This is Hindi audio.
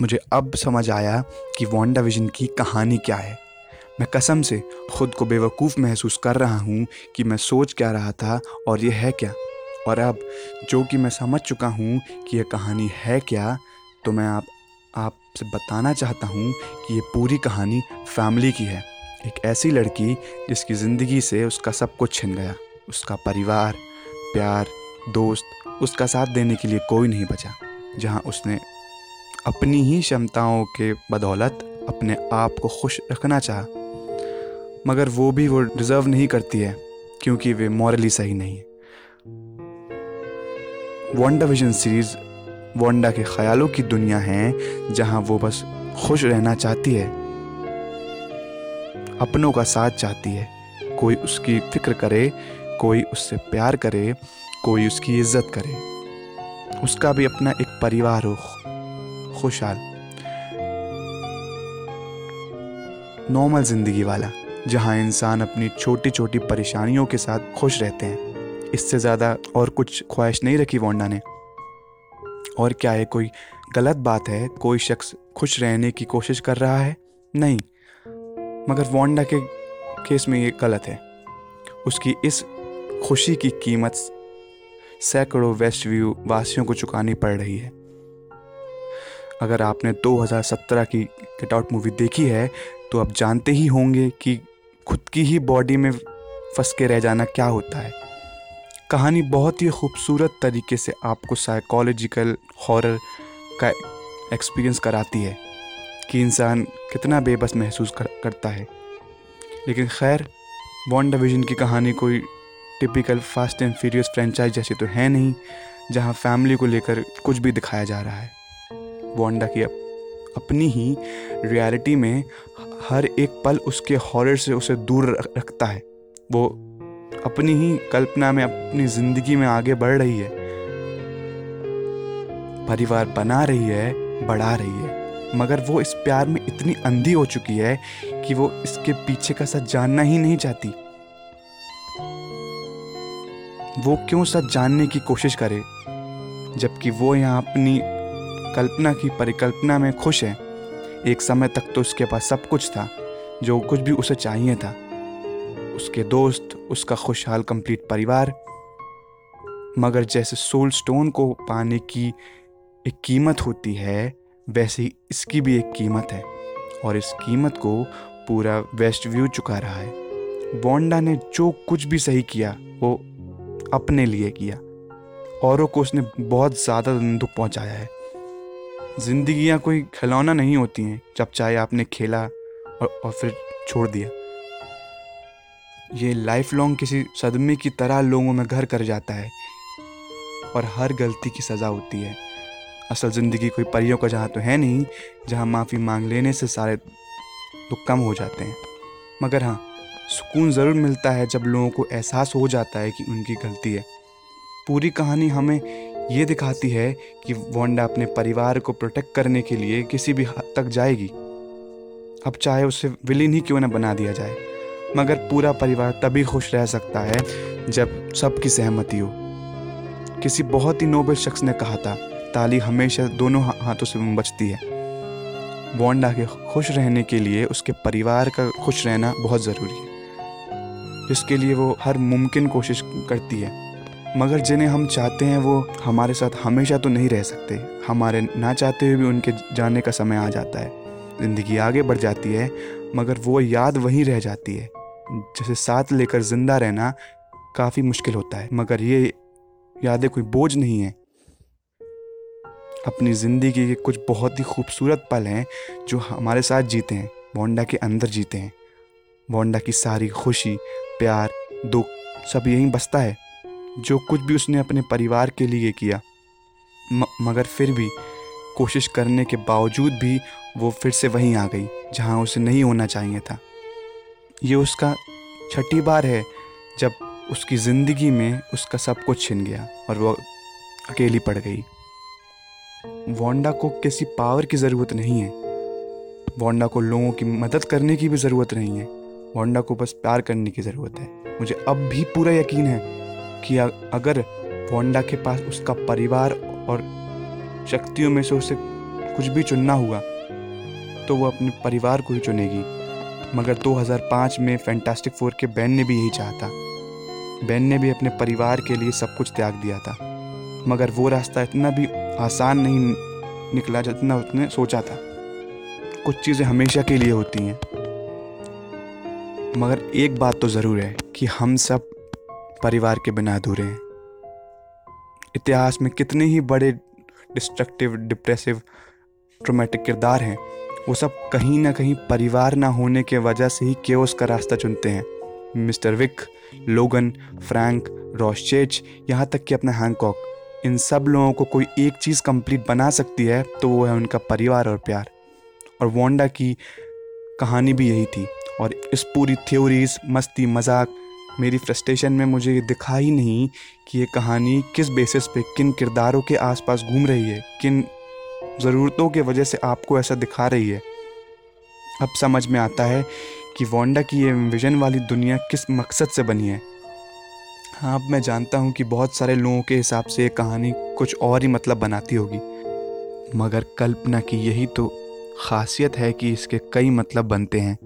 मुझे अब समझ आया कि वांडा विजन की कहानी क्या है। मैं कसम से खुद को बेवकूफ़ महसूस कर रहा हूँ कि मैं सोच क्या रहा था और यह है क्या। और अब, जो कि मैं समझ चुका हूँ कि यह कहानी है क्या तो मैं आप, आपसे बताना चाहता हूँ कि ये पूरी कहानी फैमिली की है। एक ऐसी लड़की जिसकी ज़िंदगी से उसका सब कुछ छिन गया। उसका परिवार, प्यार, दोस्त, उसका साथ देने के लिए कोई नहीं बचा, जहाँ उसने अपनी ही क्षमताओं के बदौलत अपने आप को खुश रखना चाहा। मगर वो भी वो डिज़र्व नहीं करती है, क्योंकि वे मॉरली सही नहीं है। वंडा विजन सीरीज़ वंडा के ख्यालों की दुनिया है, जहाँ वो बस खुश रहना चाहती है। अपनों का साथ चाहती है। कोई उसकी फ़िक्र करे, कोई उससे प्यार करे, कोई उसकी इज़्ज़त करे। उसका भी अपना एक परिवार हो। खुशहाल। नॉर्मल ज़िंदगी वाला, जहाँ इंसान अपनी छोटी छोटी परेशानियों के साथ खुश रहते हैं। इससे ज़्यादा और कुछ ख्वाहिश नहीं रखी वोंडा ने। और क्या है कोई गलत बात है? कोई शख्स खुश रहने की कोशिश कर रहा है? नहीं। मगर वोंडा के केस में ये गलत है। उसकी इस खुशी की कीमत सैकड़ों वेस्ट व्यू वासियों को चुकानी पड़ रही है। अगर आपने 2017 की गेट आउट मूवी देखी है तो आप जानते ही होंगे कि खुद की ही बॉडी में फंस के रह जाना क्या होता है। कहानी बहुत ही खूबसूरत तरीके से आपको साइकोलॉजिकल हॉरर का एक्सपीरियंस कराती है कि इंसान कितना बेबस महसूस कर, करता है। लेकिन खैर बॉन्ड डिवीज़न की कहानी कोई typical Fast and Furious franchise जैसी तो है नहीं जहाँ फैमिली को लेकर कुछ भी दिखाया जा रहा है। वोंडा की अप, अपनी ही रियलिटी में हर एक पल उसके हॉरर से उसे दूर रखता है। वो अपनी ही कल्पना में अपनी ज़िंदगी में आगे बढ़ रही है। परिवार बना रही है बढ़ा रही है। मगर वो इस प्यार में इतनी अंधी हो चुकी है कि वो इसके पीछे का सच जानना ही नहीं चाहती। वो क्यों सच जानने की कोशिश करे जबकि वो यहाँ अपनी कल्पना की परिकल्पना में खुश है। एक समय तक तो उसके पास सब कुछ था, जो कुछ भी उसे चाहिए था। उसके दोस्त, उसका खुशहाल कंप्लीट परिवार, मगर जैसे सोल स्टोन को पाने की एक कीमत होती है, वैसे ही इसकी भी एक कीमत है। और इस कीमत को पूरा वेस्ट व्यू चुका रहा है। बोंडा ने जो कुछ भी सही किया, वो अपने लिए किया। औरों को उसने बहुत ज़्यादा दुख पहुँचाया है। जिंदगियाँ कोई खिलौना नहीं होती हैं जब चाहे आपने खेला और, और फिर छोड़ दिया। ये लाइफ लॉन्ग किसी सदमे की तरह लोगों में घर कर जाता है और हर गलती की सज़ा होती है। असल ज़िंदगी कोई परियों का जहाँ तो है नहीं जहाँ माफ़ी मांग लेने से सारे दुख कम हो जाते हैं। मगर हाँ सुकून ज़रूर मिलता है जब लोगों को एहसास हो जाता है कि उनकी गलती है। पूरी कहानी हमें ये दिखाती है कि वोंडा अपने परिवार को प्रोटेक्ट करने के लिए किसी भी हद तक जाएगी। अब चाहे उसे विलीन ही क्यों ना बना दिया जाए, मगर पूरा परिवार तभी खुश रह सकता है जब सबकी सहमति हो। किसी बहुत ही नोबल शख्स ने कहा था, ताली हमेशा दोनों हाथों से बचती है। वोंडा के खुश रहने के लिए उसके परिवार का खुश रहना बहुत ज़रूरी है। जिसके लिए वो हर मुमकिन कोशिश करती है। मगर जिन्हें हम चाहते हैं वो हमारे साथ हमेशा तो नहीं रह सकते। हमारे ना चाहते हुए भी उनके जाने का समय आ जाता है। ज़िंदगी आगे बढ़ जाती है, मगर वो याद वहीं रह जाती है। जैसे साथ लेकर ज़िंदा रहना काफ़ी मुश्किल होता है, मगर ये यादें कोई बोझ नहीं है। अपनी ज़िंदगी के कुछ बहुत ही खूबसूरत पल हैं जो हमारे साथ जीते हैं। बोंडा के अंदर जीते हैं। बोंडा की सारी खुशी, प्यार, दुख, सब यहीं बसता है। जो कुछ भी उसने अपने परिवार के लिए किया म, मगर फिर भी कोशिश करने के बावजूद भी वो फिर से वहीं आ गई जहाँ उसे नहीं होना चाहिए था। ये उसका छठी बार है जब उसकी ज़िंदगी में उसका सब कुछ छिन गया और वो अकेली पड़ गई। वोंडा को किसी पावर की ज़रूरत नहीं है। वोंडा को लोगों की मदद करने की भी ज़रूरत नहीं है। वोंडा को बस प्यार करने की ज़रूरत है। मुझे अब भी पूरा यकीन है कि अगर वोंडा के पास उसका परिवार और शक्तियों में से उसे कुछ भी चुनना हुआ तो वो अपने परिवार को ही चुनेगी। मगर 2005 में फैंटास्टिक फोर के बैन ने भी यही चाहा था। बैन ने भी अपने परिवार के लिए सब कुछ त्याग दिया था। मगर वो रास्ता इतना भी आसान नहीं निकला जितना उसने सोचा था। कुछ चीज़ें हमेशा के लिए होती हैं। मगर एक बात तो ज़रूर है कि हम सब परिवार के बिना अधूरे हैं। इतिहास में कितने ही बड़े डिस्ट्रक्टिव डिप्रेसिव ट्रोमेटिक किरदार हैं, वो सब कहीं ना कहीं परिवार ना होने के वजह से ही केओस का रास्ता चुनते हैं। Mister Vic, Logan, Frank, Rorschach, यहाँ तक कि अपना हैंकॉक इन सब लोगों को कोई एक चीज़ कंप्लीट बना सकती है तो वो है उनका परिवार और प्यार। और वोंडा की कहानी भी यही थी, और इस पूरी थ्योरीज मस्ती, मज़ाक मेरी फ्रस्ट्रेशन में मुझे ये दिखा ही नहीं कि ये कहानी किस बेसिस पे, किन किरदारों के आसपास घूम रही है, किन ज़रूरतों के वजह से आपको ऐसा दिखा रही है। अब समझ में आता है कि वोंडा की ये विजन वाली दुनिया किस मकसद से बनी है। हाँ अब मैं जानता हूँ कि बहुत सारे लोगों के हिसाब से ये कहानी कुछ और ही मतलब बनाती होगी। मगर कल्पना की यही तो खासियत है कि इसके कई मतलब बनते हैं।